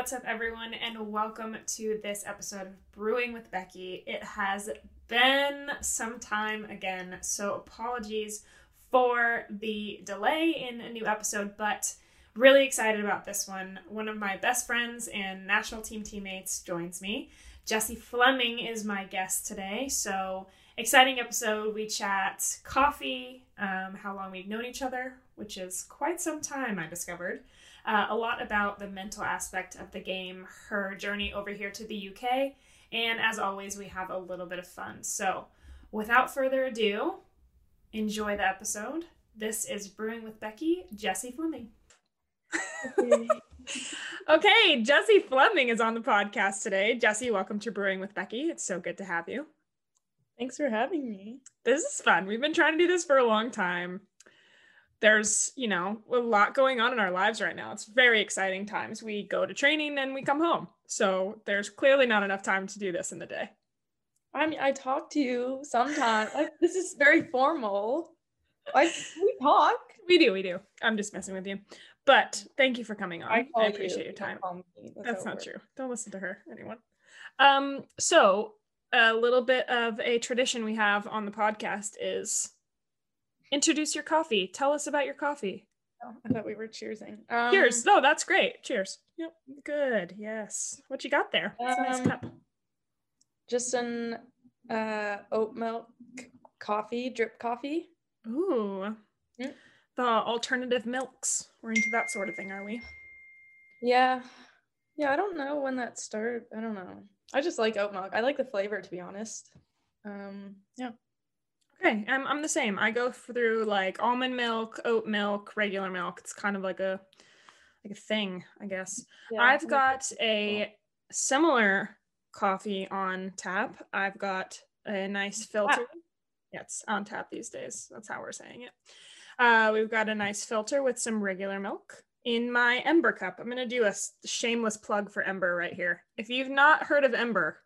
What's up, everyone, and welcome to this episode of Brewing with Becky. It has been some time again, so apologies for the delay in a new episode, but really excited about this one. One of my best friends and national team teammates joins me. Jessie Fleming is my guest today, so exciting episode. We chat coffee, um, how long we've known each other, which is quite some time, I discovered. Uh, a lot about the mental aspect of the game, her journey over here to the UK, and as always, we have a little bit of fun. So, without further ado, enjoy the episode. This is Brewing with Becky, Jessie Fleming. okay, Jessie Fleming is on the podcast today. Jessie, welcome to Brewing with Becky. It's so good to have you. Thanks for having me. This is fun. We've been trying to do this for a long time there's you know a lot going on in our lives right now. It's very exciting times. We go to training and we come home. So there's clearly not enough time to do this in the day. I mean i talk to you sometimes. Like, this is very formal. Like we talk. We do we do. I'm just messing with you. But thank you for coming on. I, I appreciate you. your time. That's, That's not true. Don't listen to her anyone. Um so a little bit of a tradition we have on the podcast is introduce your coffee. Tell us about your coffee. Oh, I thought we were cheersing. Um, Cheers. No, that's great. Cheers. Yep. Good. Yes. What you got there? It's um, nice cup. Just an uh, oat milk coffee, drip coffee. Ooh. Mm. The alternative milks. We're into that sort of thing, are we? Yeah. Yeah, I don't know when that started. I don't know. I just like oat milk. I like the flavor, to be honest. Um, yeah. Okay, I'm I'm the same. I go through like almond milk, oat milk, regular milk. It's kind of like a like a thing, I guess. Yeah, I've got a similar coffee on tap. I've got a nice filter. Yeah, it's on tap these days. That's how we're saying it. Uh, we've got a nice filter with some regular milk in my Ember cup. I'm going to do a shameless plug for Ember right here. If you've not heard of Ember,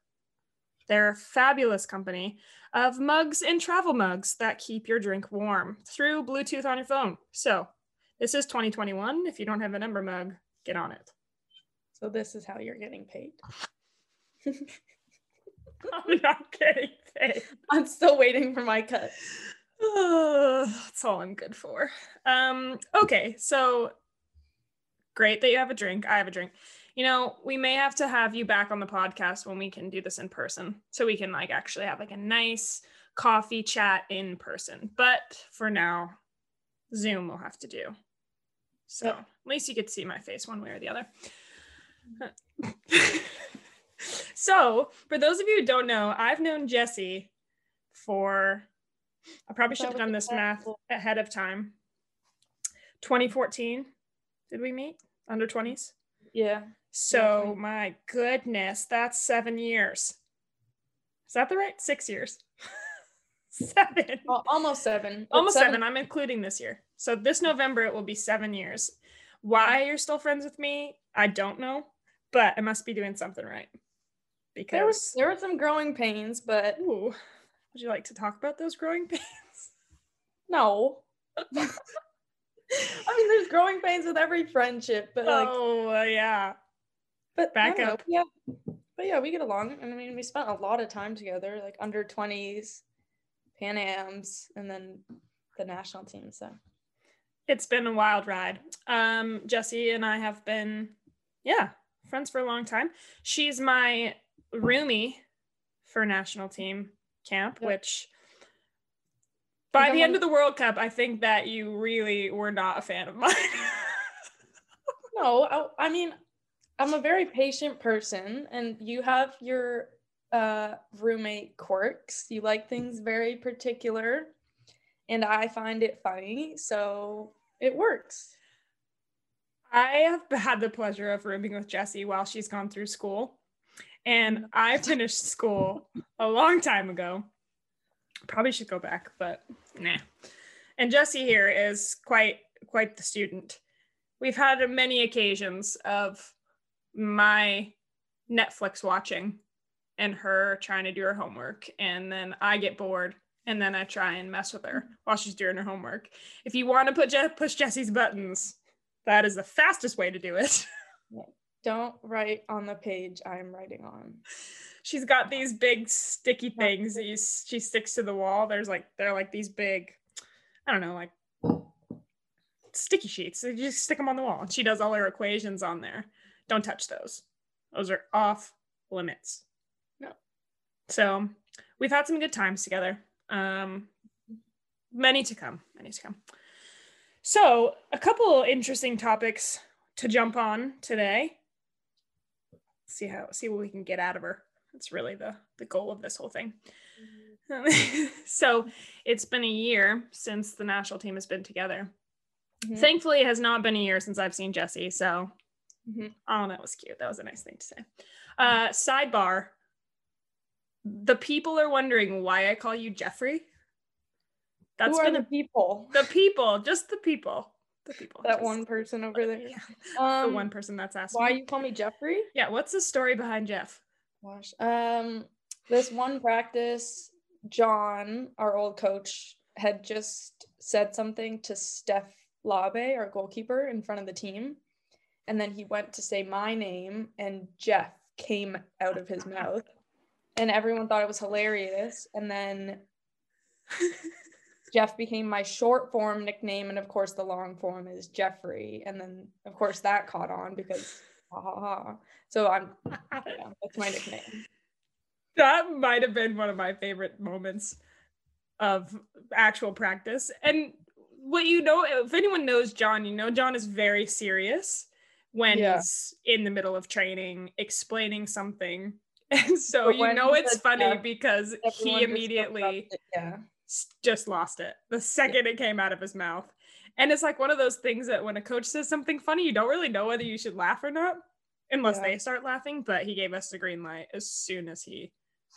they're a fabulous company of mugs and travel mugs that keep your drink warm through Bluetooth on your phone. So this is 2021. If you don't have an Ember mug, get on it. So this is how you're getting paid. I'm not getting paid. I'm still waiting for my cut. that's all I'm good for. Um, okay, so great that you have a drink. I have a drink you know, we may have to have you back on the podcast when we can do this in person. So we can like actually have like a nice coffee chat in person. But for now, Zoom will have to do. So at least you get to see my face one way or the other. so, for those of you who don't know, I've known Jessie for, I probably should have done this math ahead of time. 2014, did we meet? Under 20s? Yeah. So my goodness, that's seven years. Is that the right? Six years. seven. Well, almost seven. Almost seven. seven. I'm including this year. So this November it will be seven years. Why you're still friends with me, I don't know, but I must be doing something right. Because there was there were some growing pains, but Ooh. would you like to talk about those growing pains? No. I mean, there's growing pains with every friendship, but like, oh yeah, but back up. Know, yeah. But yeah, we get along. I mean, we spent a lot of time together, like under 20s, Pan Ams, and then the national team. So it's been a wild ride. Um, Jessie and I have been, yeah, friends for a long time. She's my roomie for national team camp, yep. which by the end of the World Cup, I think that you really were not a fan of mine. no, I, I mean, I'm a very patient person, and you have your uh, roommate quirks. You like things very particular, and I find it funny, so it works. I have had the pleasure of rooming with Jessie while she's gone through school, and I finished school a long time ago. Probably should go back, but nah. And Jessie here is quite quite the student. We've had many occasions of my Netflix watching and her trying to do her homework. And then I get bored and then I try and mess with her while she's doing her homework. If you want to put Je- push Jessie's buttons, that is the fastest way to do it. don't write on the page I'm writing on. She's got these big sticky things that you, she sticks to the wall. There's like they're like these big, I don't know, like sticky sheets. You just stick them on the wall. And she does all her equations on there. Don't touch those. Those are off limits. No. So we've had some good times together. Um, many to come. Many to come. So a couple interesting topics to jump on today. See how see what we can get out of her. That's really the the goal of this whole thing. Mm-hmm. so it's been a year since the national team has been together. Mm-hmm. Thankfully, it has not been a year since I've seen Jessie. So, mm-hmm. oh, that was cute. That was a nice thing to say. Uh, sidebar: the people are wondering why I call you Jeffrey. That's Who are the people? The people, just the people. The people. That just, one person over there. Yeah. Um, the one person that's asking. Why you call me Jeffrey? Yeah. What's the story behind Jeff? Gosh. Um, this one practice, John, our old coach, had just said something to Steph Labbé, our goalkeeper, in front of the team. And then he went to say my name, and Jeff came out of his mouth. And everyone thought it was hilarious. And then Jeff became my short form nickname. And of course, the long form is Jeffrey. And then, of course, that caught on because ha ha ha. So I'm, yeah, that's my nickname. That might have been one of my favorite moments of actual practice. And what you know, if anyone knows John, you know John is very serious when yeah. he's in the middle of training, explaining something. And so but you know it's funny yeah, because he immediately yeah. just lost it the second it came out of his mouth. And it's like one of those things that when a coach says something funny, you don't really know whether you should laugh or not unless they start laughing. But he gave us the green light as soon as he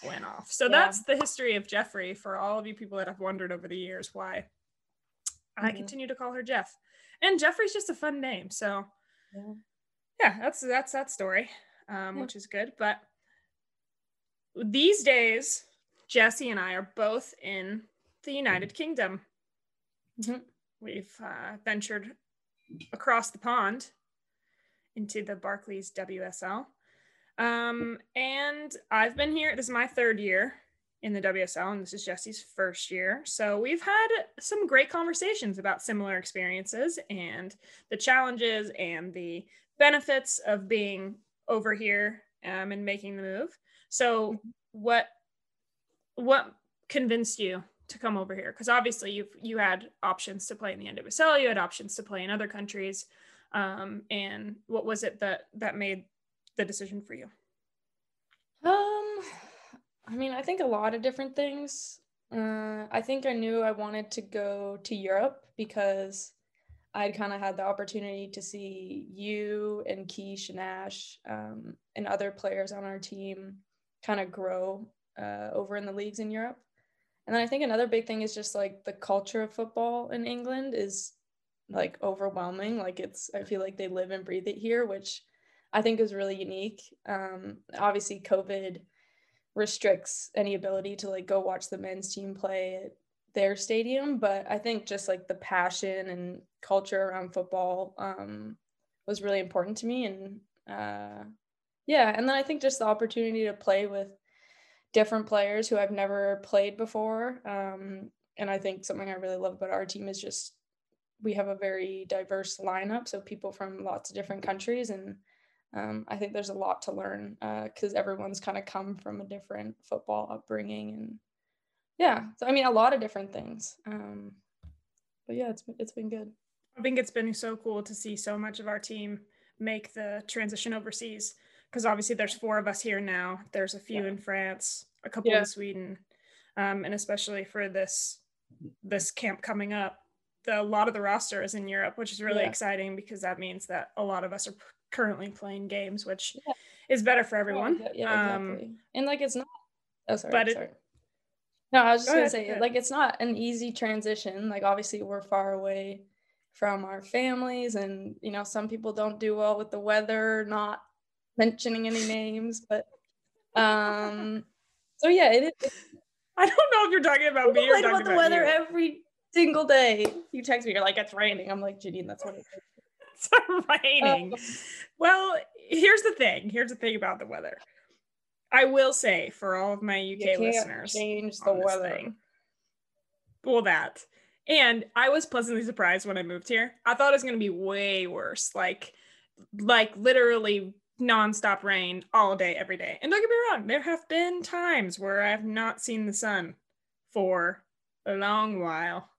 went off. So that's the history of Jeffrey for all of you people that have wondered over the years why mm-hmm. I continue to call her Jeff. And Jeffrey's just a fun name. So yeah, yeah that's that's that story, um, yeah. which is good. But these days, Jessie and I are both in the United Kingdom. Mm-hmm. We've uh, ventured across the pond into the Barclays WSL. Um, and I've been here, this is my third year in the WSL, and this is Jessie's first year. So we've had some great conversations about similar experiences and the challenges and the benefits of being over here um, and making the move. So what what convinced you to come over here? Because obviously you you had options to play in the NWSL, you had options to play in other countries. Um, and what was it that that made the decision for you? Um, I mean, I think a lot of different things. Uh, I think I knew I wanted to go to Europe because I'd kind of had the opportunity to see you and Keish and Ash um, and other players on our team kind of grow uh, over in the leagues in Europe. And then I think another big thing is just like the culture of football in England is like overwhelming. Like it's, I feel like they live and breathe it here, which I think is really unique. Um, obviously, COVID restricts any ability to like go watch the men's team play at their stadium but i think just like the passion and culture around football um, was really important to me. And uh, yeah and then i think just the opportunity to play with different players who i've never played before um, and i think something i really love about our team is just we have a very diverse lineup so people from lots of different countries and um, I think there's a lot to learn because uh, everyone's kind of come from a different football upbringing and yeah, so I mean a lot of different things. Um, but yeah, it's it's been good. I think it's been so cool to see so much of our team make the transition overseas because obviously there's four of us here now. There's a few yeah. in France, a couple yeah. in Sweden, um, and especially for this this camp coming up, the, a lot of the roster is in Europe, which is really yeah. exciting because that means that a lot of us are currently playing games, which is better for everyone. Yeah, um, exactly. and like it's not. Oh, sorry. But sorry. It, no, I was just go gonna ahead, say, like it's not an easy transition. Like obviously we're far away from our families, and you know some people don't do well with the weather. Not mentioning any names, but um, so yeah, it is. I don't know if you're talking about me or talking about, about the weather you. every single day. You text me, you're like, it's raining. I'm like, Janine, that's what it is. it's raining. Um, well, here's the thing. Here's the thing about the weather. I will say for all of my UK listeners, change the weather. Thing, well, that. And I was pleasantly surprised when I moved here. I thought it was going to be way worse. Like, like literally nonstop rain all day, every day. And don't get me wrong, there have been times where I have not seen the sun for a long while.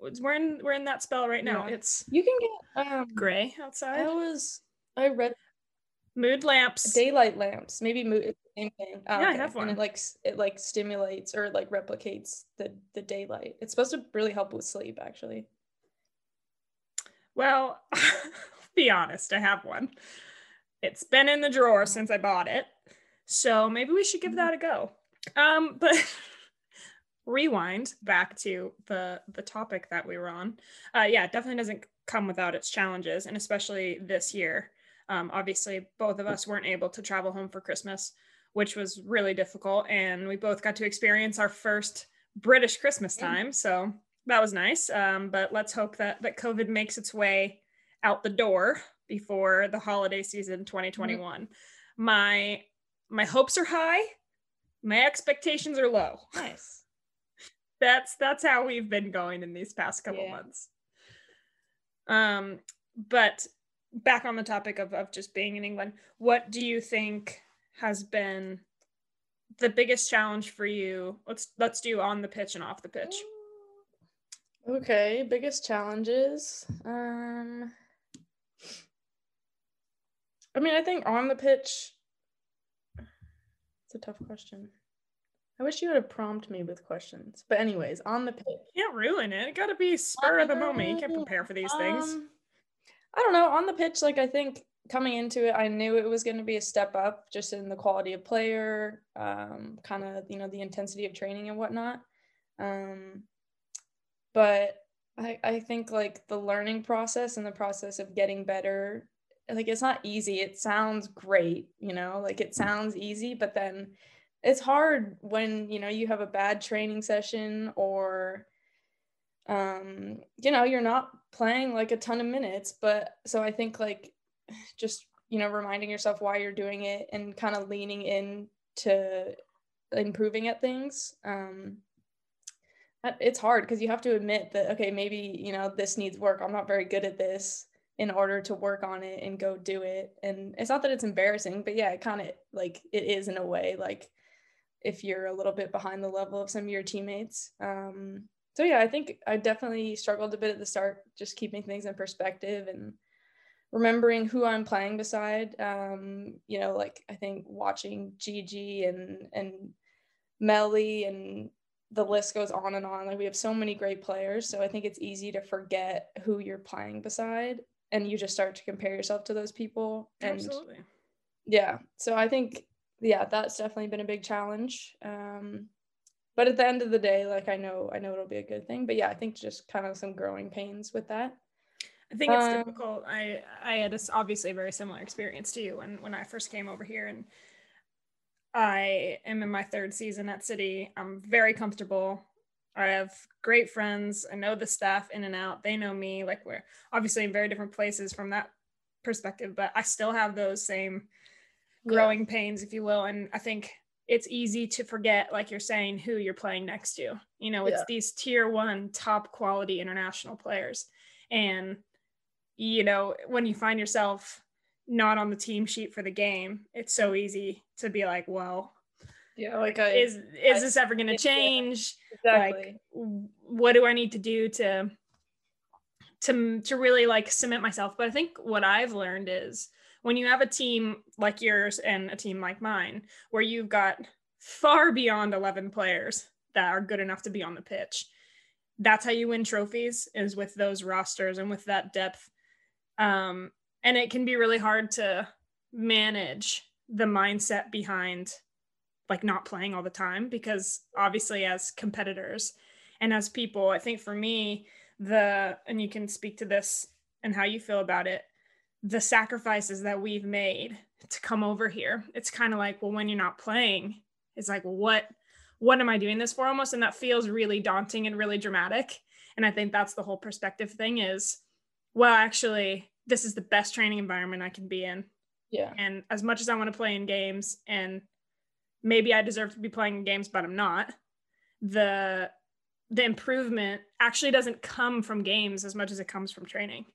We're in we're in that spell right now. Yeah. It's you can get um gray outside. I was I read mood lamps, daylight lamps. Maybe mood same thing. Oh, yeah, okay. I have one. And it like it like stimulates or like replicates the the daylight. It's supposed to really help with sleep, actually. Well, be honest, I have one. It's been in the drawer since I bought it, so maybe we should give that a go. Um, but rewind back to the the topic that we were on. Uh, yeah, it definitely doesn't come without its challenges, and especially this year. Um, obviously, both of us weren't able to travel home for Christmas, which was really difficult. And we both got to experience our first British Christmas time. So that was nice. Um, but let's hope that, that COVID makes its way out the door before the holiday season 2021. Mm-hmm. My my hopes are high. My expectations are low. Nice. that's that's how we've been going in these past couple yeah. months. Um, but back on the topic of, of just being in England, what do you think has been the biggest challenge for you? Let's let's do on the pitch and off the pitch. Okay, biggest challenges. Um I mean, I think on the pitch it's a tough question. I wish you would have prompted me with questions. But anyways, on the pitch. You can't ruin it. It got to be spur of the moment. You can't prepare for these um, things. I don't know. On the pitch, like I think coming into it, I knew it was going to be a step up just in the quality of player, um, kind of, you know, the intensity of training and whatnot. Um, but I, I think like the learning process and the process of getting better, like it's not easy. It sounds great, you know, like it sounds easy, but then it's hard when, you know, you have a bad training session or, um, you know, you're not playing like a ton of minutes, but so I think like just you know reminding yourself why you're doing it and kind of leaning in to improving at things. Um it's hard because you have to admit that okay maybe you know this needs work. I'm not very good at this in order to work on it and go do it. And it's not that it's embarrassing but yeah it kind of like it is in a way like if you're a little bit behind the level of some of your teammates. Um so yeah i think i definitely struggled a bit at the start just keeping things in perspective and remembering who I'm playing beside. Um, you know, like I think watching Gigi and and Melly and the list goes on and on. Like we have so many great players, so I think it's easy to forget who you're playing beside, and you just start to compare yourself to those people. And Absolutely. Yeah, so I think yeah, that's definitely been a big challenge. Um, but at the end of the day, like I know, I know it'll be a good thing. But yeah, I think just kind of some growing pains with that. I think it's um, difficult. I I had a, obviously a very similar experience to you when when I first came over here, and I am in my third season at City. I'm very comfortable. I have great friends. I know the staff in and out. They know me. Like we're obviously in very different places from that perspective, but I still have those same growing yeah. pains, if you will. And I think it's easy to forget, like you're saying, who you're playing next to. You know, it's yeah. these tier one, top quality international players. And you know, when you find yourself not on the team sheet for the game, it's so easy to be like, well, yeah, like I, is is I, this ever going to change? Exactly. Like, what do I need to do to to to really like cement myself? But I think what I've learned is when you have a team like yours and a team like mine, where you've got far beyond eleven players that are good enough to be on the pitch. That's how you win trophies is with those rosters and with that depth um, and it can be really hard to manage the mindset behind like not playing all the time because obviously as competitors and as people i think for me the and you can speak to this and how you feel about it the sacrifices that we've made to come over here it's kind of like well when you're not playing it's like what what am i doing this for almost? And that feels really daunting and really dramatic. And i think that's the whole perspective thing is well, actually, this is the best training environment I can be in. Yeah. And as much as I want to play in games and maybe I deserve to be playing in games, but I'm not, the the improvement actually doesn't come from games as much as it comes from training.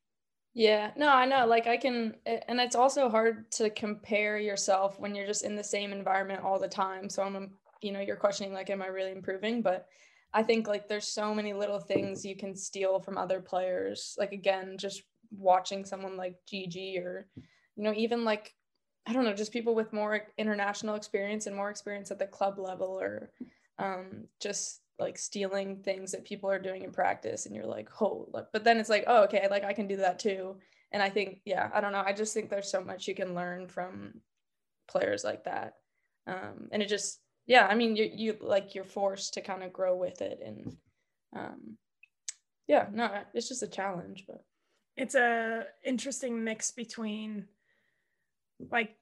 Yeah, no, I know. Like, I can, and it's also hard to compare yourself when you're just in the same environment all the time. So, I'm, you know, you're questioning, like, am I really improving? But I think, like, there's so many little things you can steal from other players. Like, again, just watching someone like Gigi or, you know, even like, I don't know, just people with more international experience and more experience at the club level or um, just like stealing things that people are doing in practice and you're like oh but then it's like oh okay like i can do that too and i think yeah i don't know i just think there's so much you can learn from players like that um, and it just yeah i mean you you like you're forced to kind of grow with it and um, yeah no it's just a challenge but it's a interesting mix between like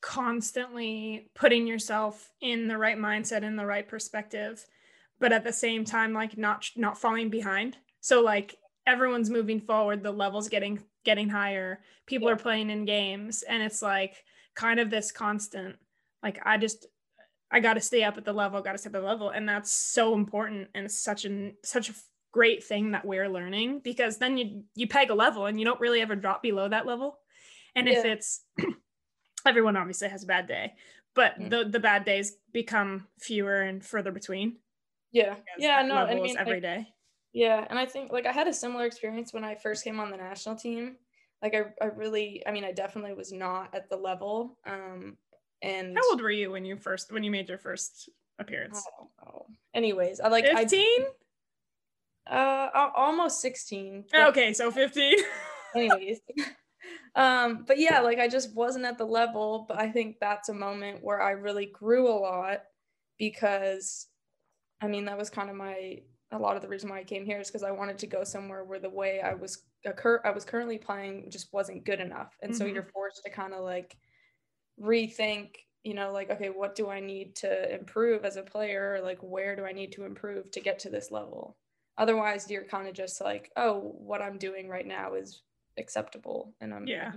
constantly putting yourself in the right mindset in the right perspective but at the same time like not not falling behind so like everyone's moving forward the levels getting getting higher people yeah. are playing in games and it's like kind of this constant like i just i got to stay up at the level got to stay up at the level and that's so important and it's such an such a great thing that we're learning because then you you peg a level and you don't really ever drop below that level and yeah. if it's everyone obviously has a bad day but mm. the the bad days become fewer and further between yeah. Yeah. No, I mean, every I, day. Yeah. And I think like I had a similar experience when I first came on the national team. Like I, I really, I mean, I definitely was not at the level. Um, and how old were you when you first, when you made your first appearance? Oh, Anyways, I like 15? uh, almost 16. Okay. So 15. anyways. um, but yeah, like I just wasn't at the level, but I think that's a moment where I really grew a lot because I mean, that was kind of my a lot of the reason why I came here is because I wanted to go somewhere where the way I was occur I was currently playing just wasn't good enough, and mm-hmm. so you're forced to kind of like rethink. You know, like okay, what do I need to improve as a player? Like, where do I need to improve to get to this level? Otherwise, you're kind of just like, oh, what I'm doing right now is acceptable, and I'm yeah.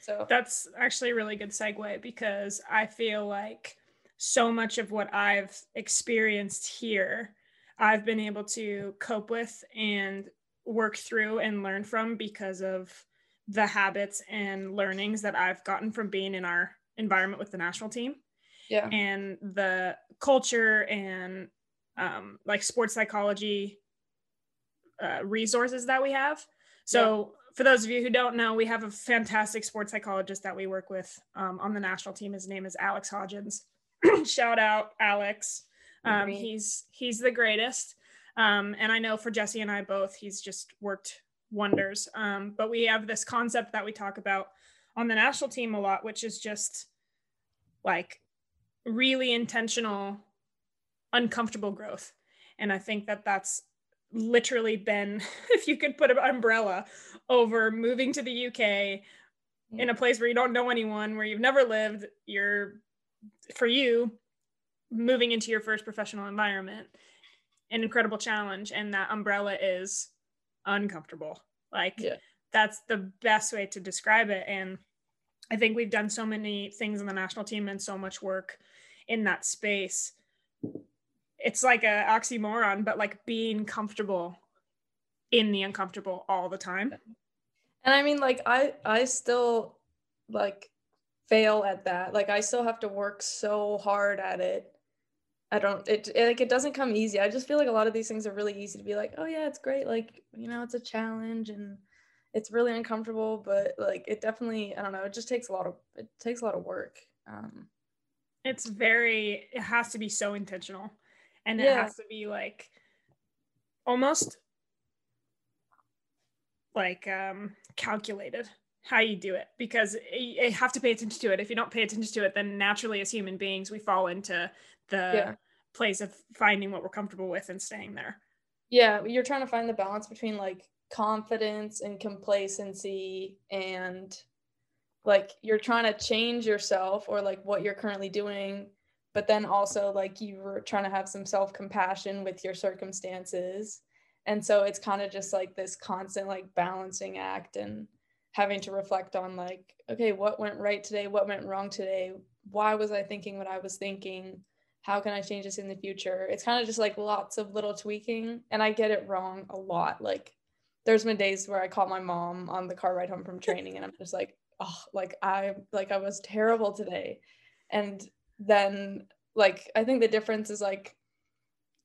So that's actually a really good segue because I feel like so much of what I've experienced here, I've been able to cope with and work through and learn from because of the habits and learnings that I've gotten from being in our environment with the national team. Yeah. And the culture and um, like sports psychology uh, resources that we have. So, yeah. for those of you who don't know, we have a fantastic sports psychologist that we work with um, on the national team. His name is Alex Hodgins. shout out Alex. Um, he's he's the greatest. Um, and I know for Jessie and I both, he's just worked wonders. Um, but we have this concept that we talk about on the national team a lot, which is just like really intentional, uncomfortable growth. And I think that that's literally been, if you could put an umbrella over moving to the UK in a place where you don't know anyone, where you've never lived, you're for you moving into your first professional environment an incredible challenge and that umbrella is uncomfortable like yeah. That's the best way to describe it and i think we've done so many things in the national team and so much work in that space it's like a oxymoron but like being comfortable in the uncomfortable all the time and i mean like i i still like fail at that. Like I still have to work so hard at it. I don't it, it, like it doesn't come easy. I just feel like a lot of these things are really easy to be like, "Oh yeah, it's great. Like, you know, it's a challenge and it's really uncomfortable, but like it definitely, I don't know, it just takes a lot of it takes a lot of work." Um it's very it has to be so intentional and it yeah. has to be like almost like um calculated how you do it because you have to pay attention to it. If you don't pay attention to it, then naturally, as human beings, we fall into the yeah. place of finding what we're comfortable with and staying there. Yeah, you're trying to find the balance between like confidence and complacency and like you're trying to change yourself or like what you're currently doing but then also like you're trying to have some self-compassion with your circumstances. And so it's kind of just like this constant like balancing act and having to reflect on like okay what went right today? What went wrong today? Why was i thinking what i was thinking? How can i change this in the future? It's kind of just like lots of little tweaking and i get it wrong a lot like there's been days where i call my mom on the car ride home from training and i'm just like oh like i like i was terrible today. And then like i think the difference is like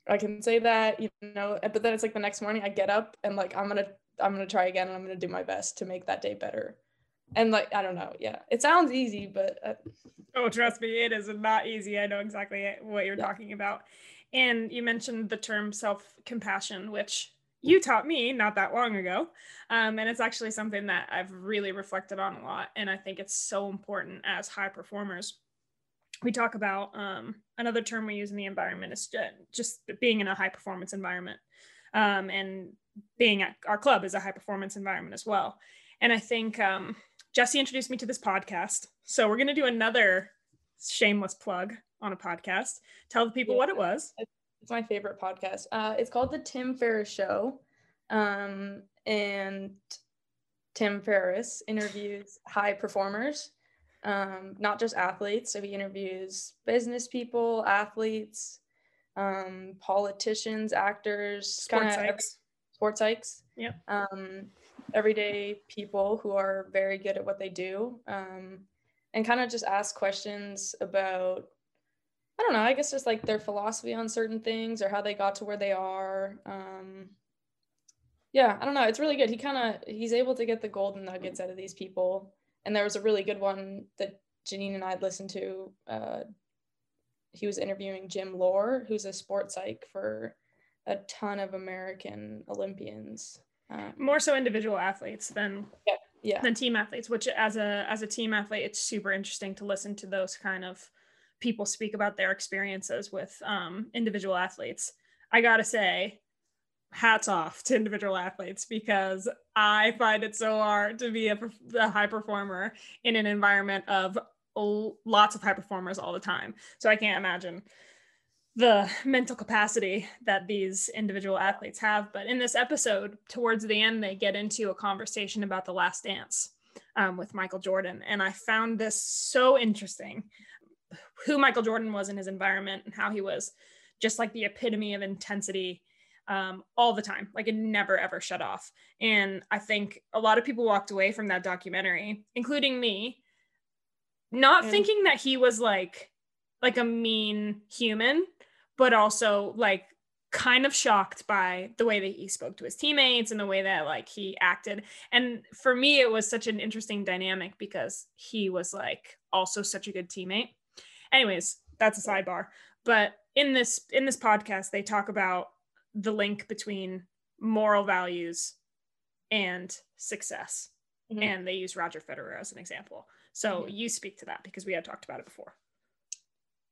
i can say that you know but then it's like the next morning i get up and like i'm gonna i'm gonna try again and i'm gonna do my best to make that day better. And like i don't know yeah. It sounds easy but uh, oh trust me it is not easy. I know exactly what you're yeah. talking about. And you mentioned the term self-compassion which you taught me not that long ago um, and it's actually something that i've really reflected on a lot and i think it's so important as high performers. We talk about um, another term we use in the environment is just being in a high performance environment um, and being at our club is a high performance environment as well. And i think um, jessie introduced me to this podcast so we're going to do another shameless plug on a podcast. Tell the people yeah, what it was it's my favorite podcast uh, it's called the tim ferriss show um, and tim ferriss interviews high performers um, not just athletes. So he interviews business people, athletes, um, politicians, actors, sports psychs. sports psychs. Yeah. Um, everyday people who are very good at what they do, um, and kind of just ask questions about. I don't know. I guess just like their philosophy on certain things or how they got to where they are. Um, yeah, I don't know. It's really good. He kind of he's able to get the golden nuggets out of these people and there was a really good one that Janine and I had listened to. Uh, he was interviewing Jim Loehr, who's a sports psych for a ton of American Olympians. Um, More so individual athletes than yeah, yeah. than team athletes. Which as a as a team athlete, it's super interesting to listen to those kind of people speak about their experiences with um, individual athletes. I gotta say, hats off to individual athletes because I find it so hard to be a, a, high performer in an environment of lots of high performers all the time. So I can't imagine the mental capacity that these individual athletes have. But in this episode, towards the end, they get into a conversation about the last dance um, with Michael Jordan. And I found this so interesting who Michael Jordan was in his environment and how he was just like the epitome of intensity um, all the time. Like it never ever shut off. And I think a lot of people walked away from that documentary, including me, not and- thinking that he was like like a mean human, but also like kind of shocked by the way that he spoke to his teammates and the way that like he acted. And for me, it was such an interesting dynamic because he was like also such a good teammate. Anyways, that's a sidebar. But in this in this podcast, they talk about the link between moral values and success. Mm-hmm. And they use Roger Federer as an example. So mm-hmm. you speak to that because we had talked about it before.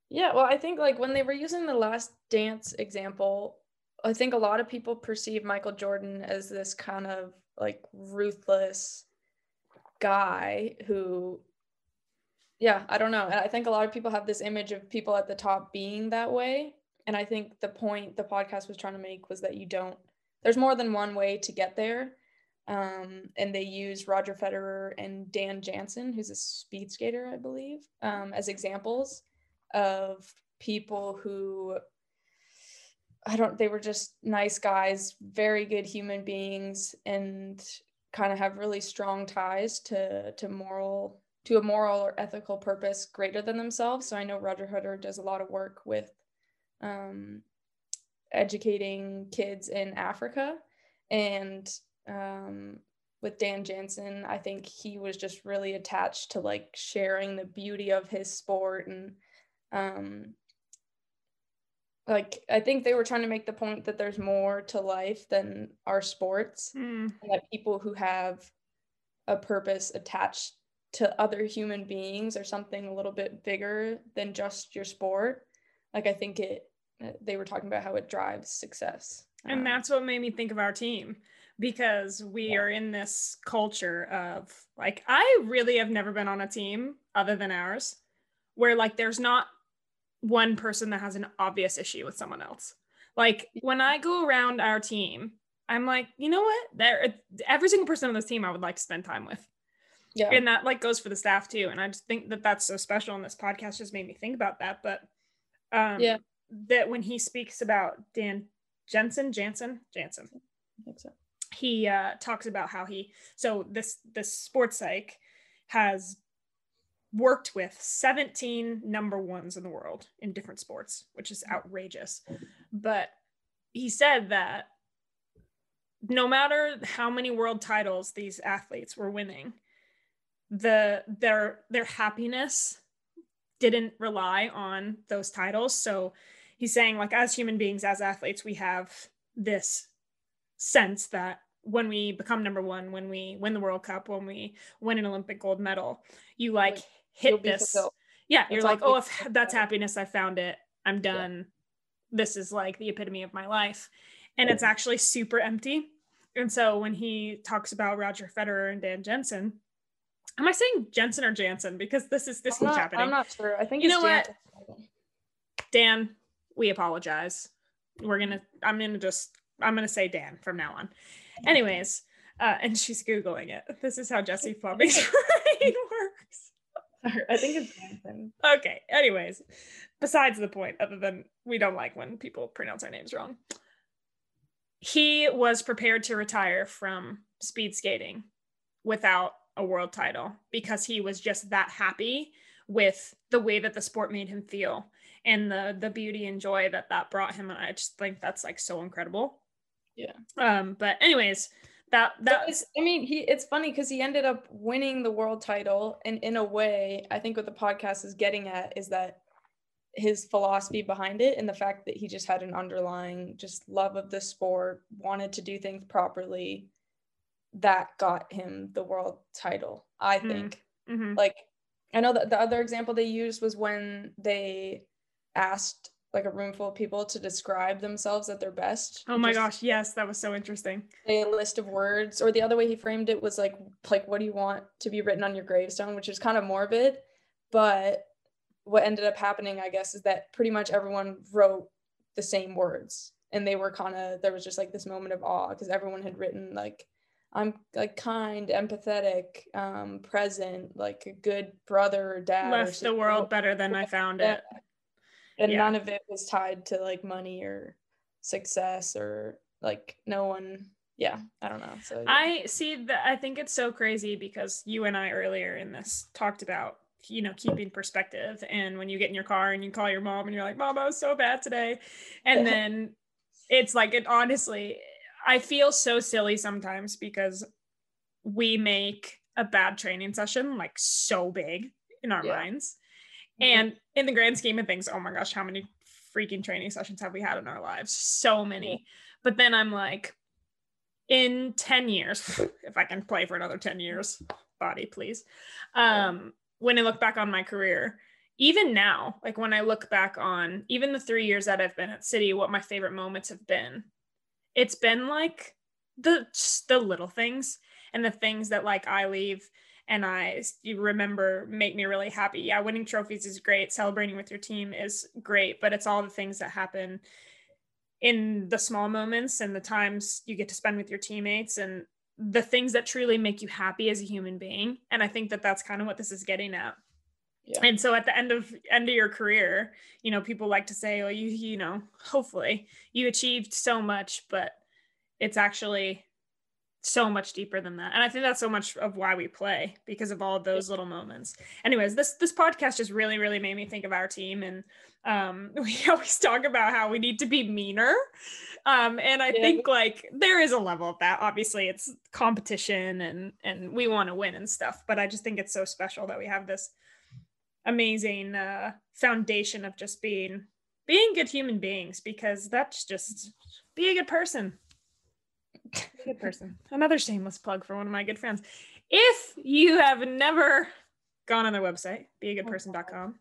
Yeah, well, I think like when they were using the last dance example, I think a lot of people perceive Michael Jordan as this kind of like ruthless guy who yeah, I don't know. And I think a lot of people have this image of people at the top being that way and I think the point the podcast was trying to make was that you don't, there's more than one way to get there. Um, and they use Roger Federer and Dan Jansen, who's a speed skater, I believe, um, as examples of people who I don't, they were just nice guys, very good human beings, and kind of have really strong ties to, to moral, to a moral or ethical purpose greater than themselves. So I know Roger Federer does a lot of work with um, educating kids in Africa. And um, with Dan Jansen, I think he was just really attached to like sharing the beauty of his sport and um, like I think they were trying to make the point that there's more to life than our sports mm. and that people who have a purpose attached to other human beings or something a little bit bigger than just your sport like i think it uh, they were talking about how it drives success. And um, that's what made me think of our team because we yeah. are in this culture of like i really have never been on a team other than ours where like there's not one person that has an obvious issue with someone else. Like when i go around our team i'm like you know what? There every single person on this team i would like to spend time with Yeah. and that like goes for the staff too and i just think that that's so special and this podcast just made me think about that but um Yeah. that when he speaks about dan jensen jansen jansen I think so. he uh talks about how he so this this sports psych has worked with 17 number ones in the world in different sports which is outrageous but he said that no matter how many world titles these athletes were winning the their their happiness didn't rely on those titles. So he's saying like as human beings as athletes we have this sense that when we become number one when we win the world cup when we win an olympic gold medal you like hit this fulfilled. yeah That's you're like oh if that's happiness i found it. I'm done. This is like the epitome of my life. And it's actually super empty. And so when he talks about roger federer and dan jensen am i saying jensen or jansen because this is this I'm keeps not, happening I'm not sure. I think You it's know what? Jansen. Dan, we apologize. We're gonna, I'm gonna just, I'm gonna say Dan from now on. Anyways, uh, and she's Googling it. This is how Jessie Fleming's brain works. I think it's Jansen. Okay, anyways, besides the point, other than we don't like when people pronounce our names wrong. He was prepared to retire from speed skating without a world title because he was just that happy with the way that the sport made him feel and the the beauty and joy that that brought him and i just think that's like so incredible Yeah. um but anyways that that was I mean, he it's funny because he ended up winning the world title, and in a way, I think what the podcast is getting at is that his philosophy behind it and the fact that he just had an underlying just love of the sport, wanted to do things properly, that got him the world title. I Mm. think. Mhm. Like, I know that the other example they used was when they asked like a room full of people to describe themselves at their best. oh my Just gosh yes that was so interesting a list of words or the other way he framed it was like like what do you want to be written on your gravestone which is kind of morbid but what ended up happening i guess is that pretty much everyone wrote the same words and they were kind of there was just like this moment of awe because everyone had written like i'm like kind empathetic um present like a good brother or dad or left the world better than i found it and Yeah. none of it was tied to like money or success or like no one yeah i don't know so yeah. I see that. I think it's so crazy because you and I earlier in this talked about, you know, keeping perspective. And when you get in your car and you call your mom and you're like, Mom, I was so bad today. And then it's like, it honestly, I feel so silly sometimes because we make a bad training session like so big in our Yeah. minds. Mhm. And in the grand scheme of things, oh my gosh, how many freaking training sessions have we had in our lives? So many. But then I'm like, in 10 years, if I can play for another 10 years, body, please. Um, when I look back on my career, even now, like when I look back on even the three years that I've been at City, what my favorite moments have been, it's been like the the little things and the things that like I leave and I you remember make me really happy. Yeah, winning trophies is great, celebrating with your team is great, but it's all the things that happen in the small moments and the times you get to spend with your teammates and the things that truly make you happy as a human being. And I think that that's kind of what this is getting at. Yeah. And so at the end of end of your career, you know, people like to say, "Oh, you you know, hopefully you achieved so much," but it's actually so much deeper than that. And I think that's so much of why we play because of all of those little moments. Anyways, this this podcast just really really made me think of our team and um we always talk about how we need to be meaner. Um and I Yeah. think like there is a level of that. Obviously, it's competition and and we want to win and stuff, but I just think it's so special that we have this amazing uh foundation of just being being good human beings because that's just be a good person. A good person. Another shameless plug for one of my good friends. If you have never gone on their website beagoodperson.com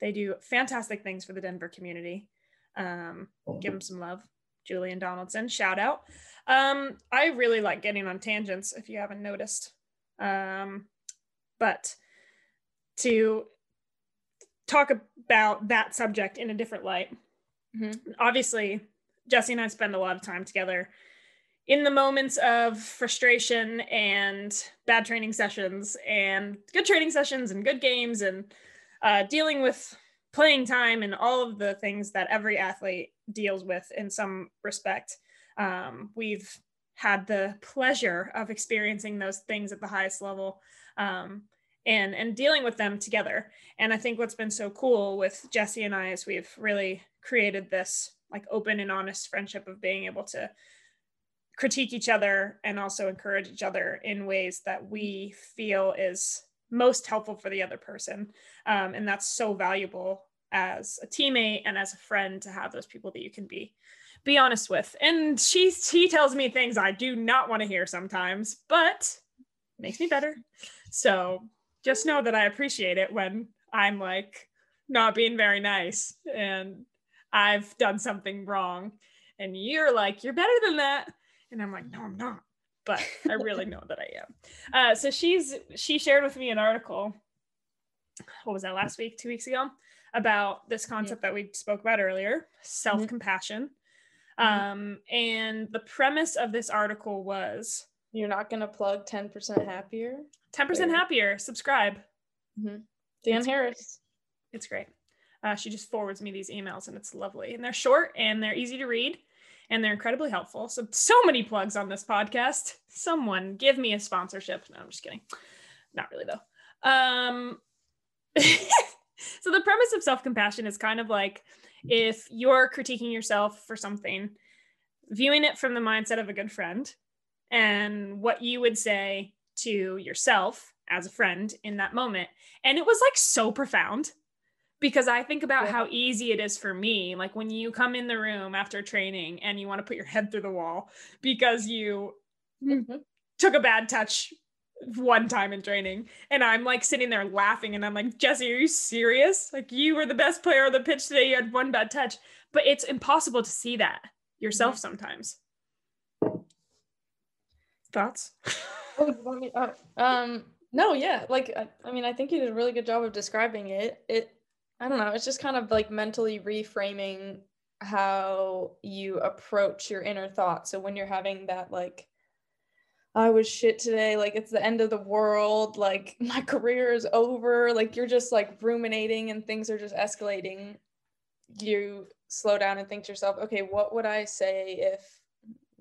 they do fantastic things for the denver community. Um, give them some love. Julian donaldson shout out. Um, i really like getting on tangents if you haven't noticed. Um, but to talk about that subject in a different light. Mhm. obviously jessie and i spend a lot of time together in the moments of frustration and bad training sessions and good training sessions and good games and uh, dealing with playing time and all of the things that every athlete deals with in some respect. Um, we've had the pleasure of experiencing those things at the highest level. Um, and and dealing with them together. And i think what's been so cool with jessie and i is we've really created this like open and honest friendship of being able to critique each other and also encourage each other in ways that we feel is most helpful for the other person. Um, and that's so valuable as a teammate and as a friend to have those people that you can be be honest with. And she she tells me things i do not want to hear sometimes but makes me better. So just know that I appreciate it when I'm like not being very nice and I've done something wrong. And you're like, you're better than that. And I'm like, no, I'm not. But I really know that I am. Uh, so she's she shared with me an article. What was that last week, two weeks ago, about this concept that we spoke about earlier, self compassion. Mm-hmm. Um, and the premise of this article was you're not going to plug 10% happier? 10% happier. Subscribe. Mm-hmm. Dan it's Harris. Great. It's great. Uh, she just forwards me these emails and it's lovely. And they're short and they're easy to read and they're incredibly helpful. So, so many plugs on this podcast. Someone give me a sponsorship. No, I'm just kidding. Not really, though. Um, so, the premise of self compassion is kind of like if you're critiquing yourself for something, viewing it from the mindset of a good friend and what you would say to yourself as a friend in that moment. And it was like so profound because I think about yeah. how easy it is for me. Like when you come in the room after training and you want to put your head through the wall because you mm-hmm. took a bad touch one time in training and I'm like sitting there laughing and I'm like, Jessie, are you serious? Like you were the best player on the pitch today. You had one bad touch, but it's impossible to see that yourself mm-hmm. sometimes. Thoughts? oh, me, uh, um, no, yeah, like I, I mean, I think you did a really good job of describing it. It, I don't know, it's just kind of like mentally reframing how you approach your inner thoughts. So when you're having that like I was shit today, like it's the end of the world, like my career is over, like you're just like ruminating and things are just escalating. You slow down and think to yourself, okay, what would I say if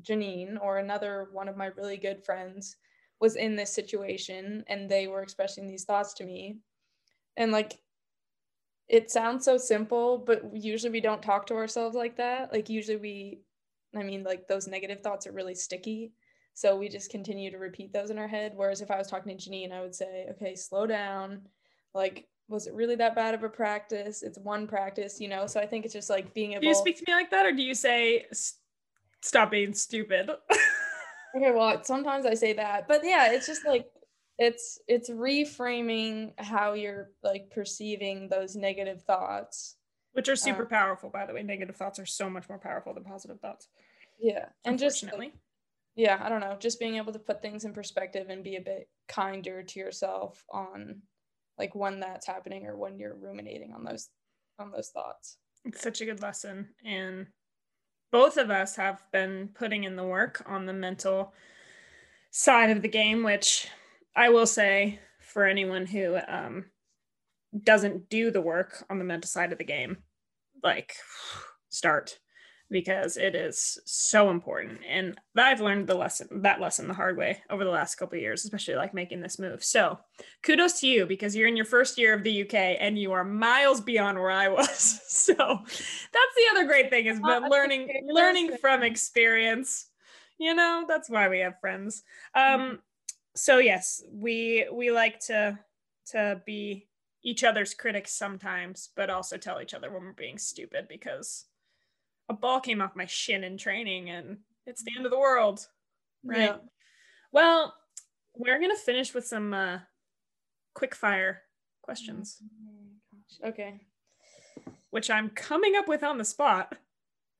Janine or another one of my really good friends was in this situation and they were expressing these thoughts to me. And like it sounds so simple, but usually we don't talk to ourselves like that. Like usually we I mean like those negative thoughts are really sticky. So we just continue to repeat those in our head. Whereas if I was talking to Janine, I would say, okay, slow down. Like, was it really that bad of a practice? It's one practice, you know? So I think it's just like being able Do you speak to me like that or do you say stop being stupid. okay, well, sometimes I say that, but yeah, it's just like it's it's reframing how you're like perceiving those negative thoughts, which are super um, powerful, by the way. Negative thoughts are so much more powerful than positive thoughts. Yeah, and just like, yeah, I don't know, just being able to put things in perspective and be a bit kinder to yourself on like when that's happening or when you're ruminating on those on those thoughts. It's such a good lesson and both of us have been putting in the work on the mental side of the game, which I will say for anyone who um, doesn't do the work on the mental side of the game, like start because it is so important. And i've learned the lesson that lesson the hard way over the last couple of years especially like making this move. So kudos to you because you're in your first year of the uk and you are miles beyond where i was. So that's the other great thing is but learning learning from experience you know that's why we have friends. Um mm-hmm. so yes we we like to to be each other's critics sometimes but also tell each other when we're being stupid because a ball came off my shin in training and it's the end of the world. Right. Yeah. Well, we're going to finish with some uh, quick fire questions. Oh okay. Which I'm coming up with on the spot.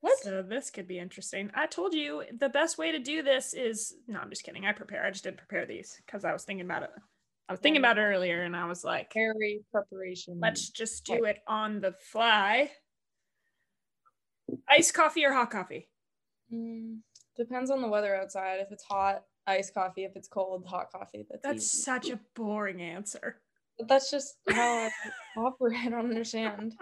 What? So this could be interesting. I told you the best way to do this is no, I'm just kidding. I prepare. I just didn't prepare these because I was thinking about it. I was thinking about it earlier and I was like, very preparation. Let's just do it on the fly. Iced coffee or hot coffee? Mm, Depends on the weather outside. If it's hot, iced coffee. If it's cold, hot coffee. That's, That's easy. such a boring answer. But that's just how I operate. I don't understand.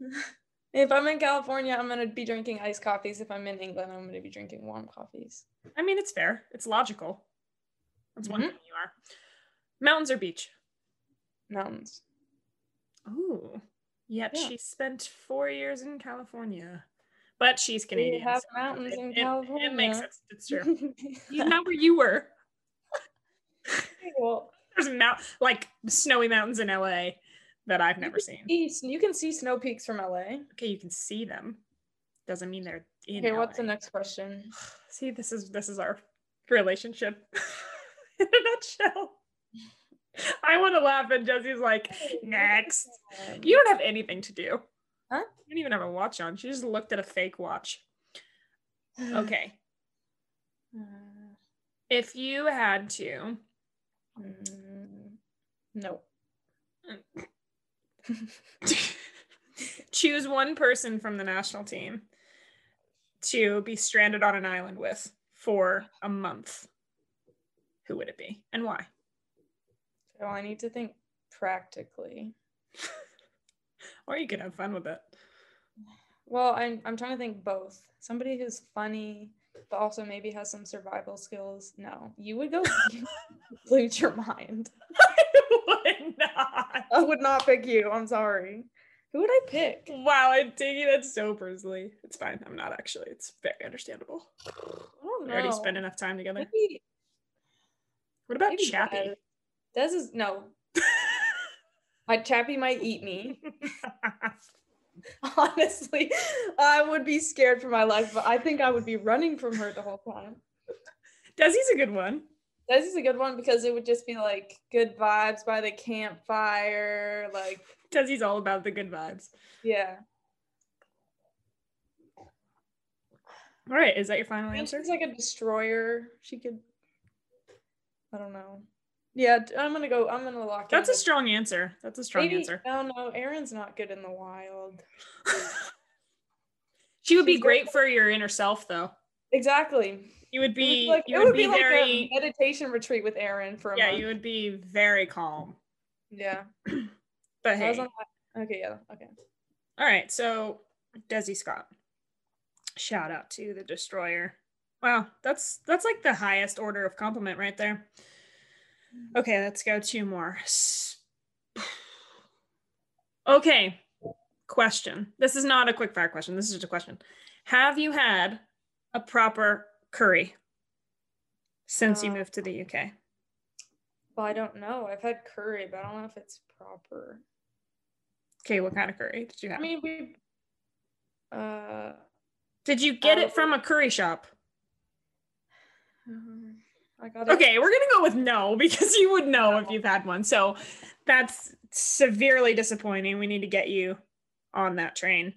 if I'm in California, I'm gonna be drinking iced coffees. If I'm in England, I'm gonna be drinking warm coffees. I mean, it's fair. It's logical. That's one Mhm. thing you are. Mountains or beach? Mountains. Ooh. Yet Yeah. she spent four years in California. But she's Canadian. We have so mountains it- in it- It makes sense. It's true. You know where you were. well, There's mount like snowy mountains in LA that I've never seen. east. You can see snow peaks from LA. Okay, you can see them. Doesn't mean they're in Okay, what's the next question? See, this is this is our relationship in a nutshell. I want to laugh, and Jessie's like, next. You don't have anything to do. Huh? You don't even have a watch on. She just looked at a fake watch. Okay. If you had to mm, no. choose one person from the national team to be stranded on an island with for a month, who would it be and why? So I need to think practically. Or you could have fun with it. Well, I'm I'm trying to think both. Somebody who's funny, but also maybe has some survival skills. No, you would go lose your mind. I would not. I would not pick you. I'm sorry. Who would I pick? Wow, I'm taking it so personally. It's fine. I'm not actually. It's very understandable. I don't We already know. spent enough time together. Maybe, What about Chappie? Des. Des is no. My Chappie might eat me. Honestly, I would be scared for my life, but I think I would be running from her the whole time. Desi's a good one. This is a good one because it would just be like good vibes by the campfire. Like, Desi's all about the good vibes. yeah. All right, is that your final answer? she's like a destroyer. She could. I don't know. Yeah, I'm gonna go. I'm gonna lock. That's in a strong answer. That's a strong maybe, answer. Oh, no, no, Aaron's not good in the wild. she would be She's great good. for your inner self, though. Exactly. You would be. like, you it would be like very. a meditation retreat with Aaron for a yeah, month. you would be very calm. Yeah. But hey, Okay. Yeah. Okay. all right. So Desi Scott, shout out to the destroyer. Wow, that's that's like the highest order of compliment right there. Okay, let's go two more. Okay, question. This is not a quick fire question. This is just a question. Have you had a proper curry since you Uh, moved to the UK? Well, I don't know. I've had curry, but I don't know if it's proper. Okay, what kind of curry did you have? I mean, we. Uh. did you get it uh, from a curry shop? um, it. Okay, we're gonna go with no because you would know if you've had one. So that's severely disappointing. We need to get you on that train.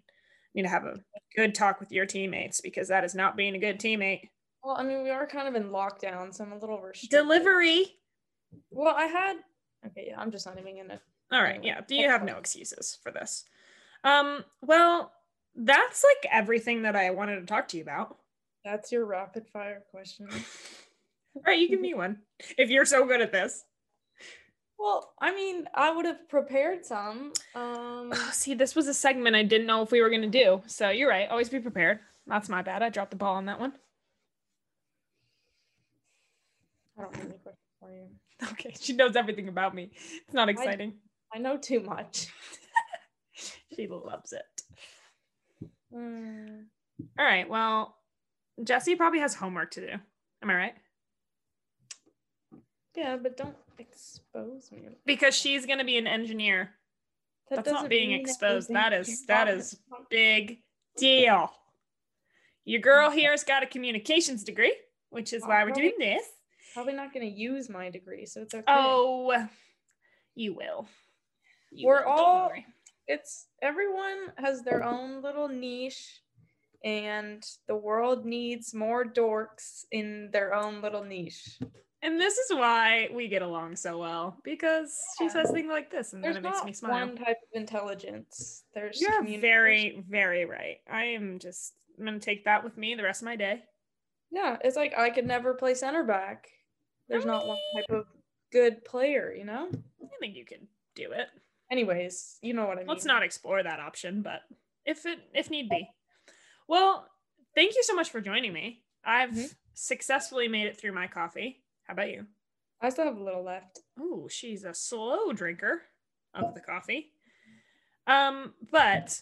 need to have a good talk with your teammates because that is not being a good teammate. Well, I mean, we are kind of in lockdown, so I'm a little restricted. Delivery. Well, I had. Okay, yeah, I'm just not even gonna. All right, yeah. Do you have no excuses for this? Um, well, that's like everything that I wanted to talk to you about. That's your rapid fire question. All right, you give me one if you're so good at this. Well, I mean, I would have prepared some. Um, Oh, see, this was a segment I didn't know if we were going to do. So you're right. Always be prepared. That's my bad. I dropped the ball on that one. I don't have any questions for you. Okay. She knows everything about me. It's not exciting. I know too much. She loves it. Mm, All right. Well, Jessie probably has homework to do. Am I right? Yeah, but don't expose me. Because she's going to be an engineer. That That's not being exposed. That is- that is. Big deal. Your girl here has got a communications degree, which is why we're doing this. Probably not going to use my degree, so it's okay. Oh, you will. You We're will. All- it's everyone has their own little niche and the world needs more dorks in their own little niche And this is why we get along so well because she Yeah. says things like this and there's then it makes me smile. one type of intelligence there's You're very, very right. I am just, I'm going to take that with me the rest of my day. Yeah, it's like I could never play center back. There's not one type of good player, you know? I think you could do it. Anyways, you know what I mean. Let's not explore that option, but if it if need be. Well, thank you so much for joining me. I've Mhm. successfully made it through my coffee. How about you? I still have a little left. Oh, she's a slow drinker of the coffee. Um, but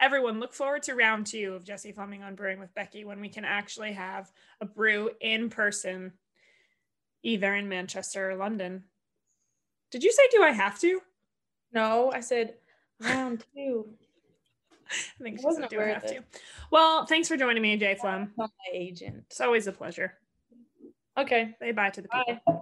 everyone look forward to round two of Jessie Fleming on Brewing with Becky when we can actually have a brew in person, either in Manchester or London. Did you say do I have to? No, I said round two. I think she wasn't said do I have of to. Well, thanks for joining me, Jay Flem. My agent. It's always a pleasure. Okay. Say bye to the people. Bye.